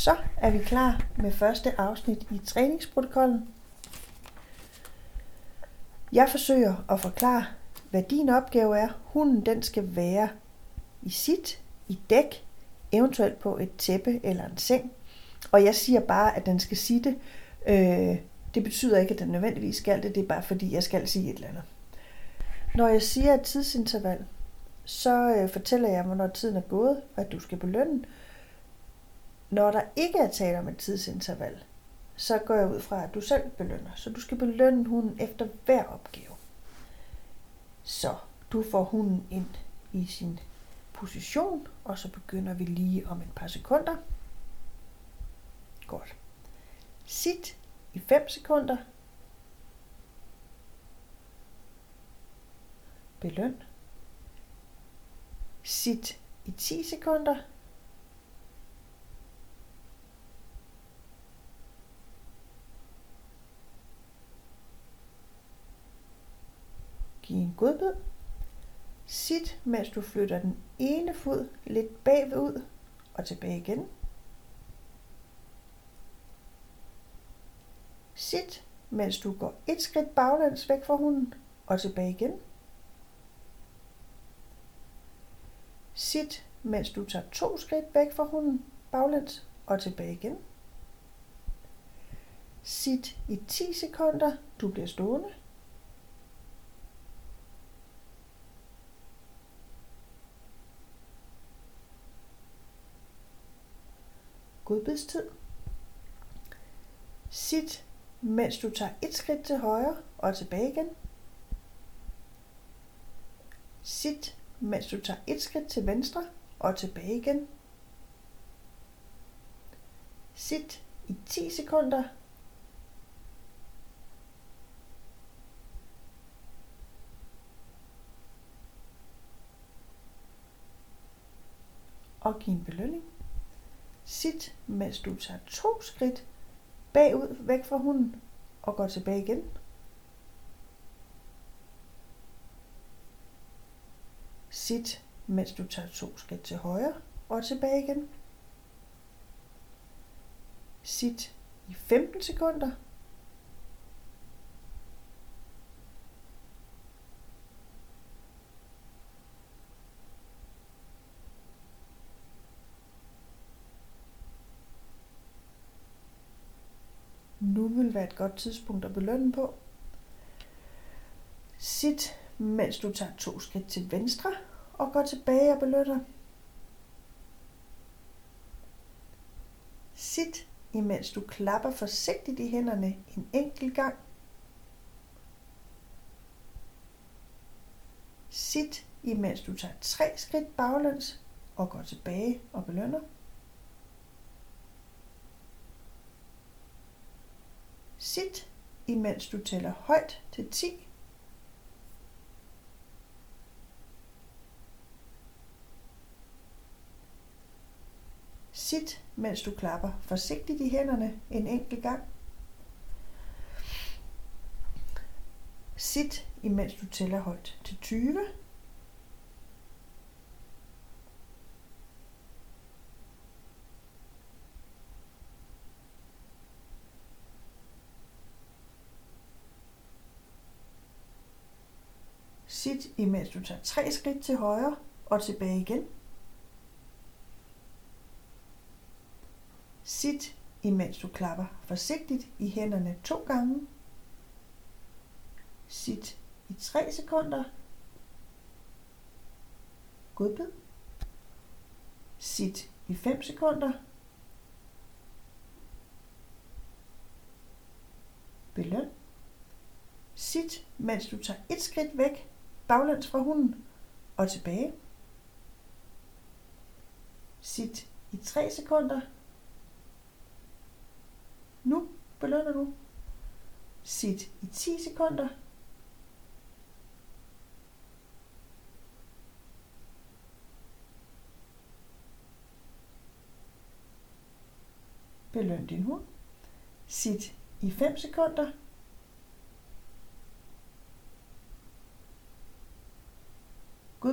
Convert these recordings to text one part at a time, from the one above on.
Så er vi klar med første afsnit i træningsprotokollen. Jeg forsøger at forklare, hvad din opgave er. Hunden den skal være i sit, i dæk, eventuelt på et tæppe eller en seng. Og jeg siger bare, at den skal sitte. Øh, det betyder ikke, at den nødvendigvis skal det. Det er bare fordi, jeg skal sige et eller andet. Når jeg siger et tidsinterval, så øh, fortæller jeg, hvornår tiden er gået, og at du skal belønne. Når der ikke er tale om et tidsinterval, så går jeg ud fra, at du selv belønner. Så du skal belønne hunden efter hver opgave. Så du får hunden ind i sin position, og så begynder vi lige om et par sekunder. Godt. Sit i 5 sekunder. Beløn. Sit i 10 sekunder. Giv en godbid. Sit, mens du flytter den ene fod lidt bagud og tilbage igen. Sit, mens du går et skridt baglæns væk fra hunden og tilbage igen. Sit, mens du tager to skridt væk fra hunden baglæns og tilbage igen. Sit i 10 sekunder. Du bliver stående. Godbidstid. Sit, mens du tager et skridt til højre og tilbage igen. Sit, mens du tager et skridt til venstre og tilbage igen. Sit i 10 sekunder. Og giv en belønning. Sit, mens du tager to skridt bagud væk fra hunden og går tilbage igen. Sit, mens du tager to skridt til højre og tilbage igen. Sit i 15 sekunder nu vil være et godt tidspunkt at belønne på. Sit, mens du tager to skridt til venstre og går tilbage og belønner. Sit, imens du klapper forsigtigt i hænderne en enkelt gang. Sit, imens du tager tre skridt baglæns og går tilbage og belønner. Sit, imens du tæller højt til 10. Sit, mens du klapper forsigtigt i hænderne en enkelt gang. Sit, imens du tæller højt til 20. Sit, imens du tager tre skridt til højre og tilbage igen. Sit, imens du klapper forsigtigt i hænderne to gange. Sit i 3 sekunder. Godbid. Sit i 5 sekunder. Beløn. Sit, mens du tager et skridt væk baglæns fra hunden og tilbage. Sit i 3 sekunder. Nu belønner du. Sit i 10 sekunder. Beløn din hund. Sit i 5 sekunder.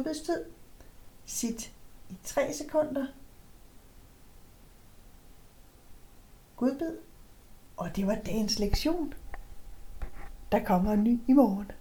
Godbidstid. Sit i 3 sekunder. godbid. Og det var dagens lektion. Der kommer en ny i morgen.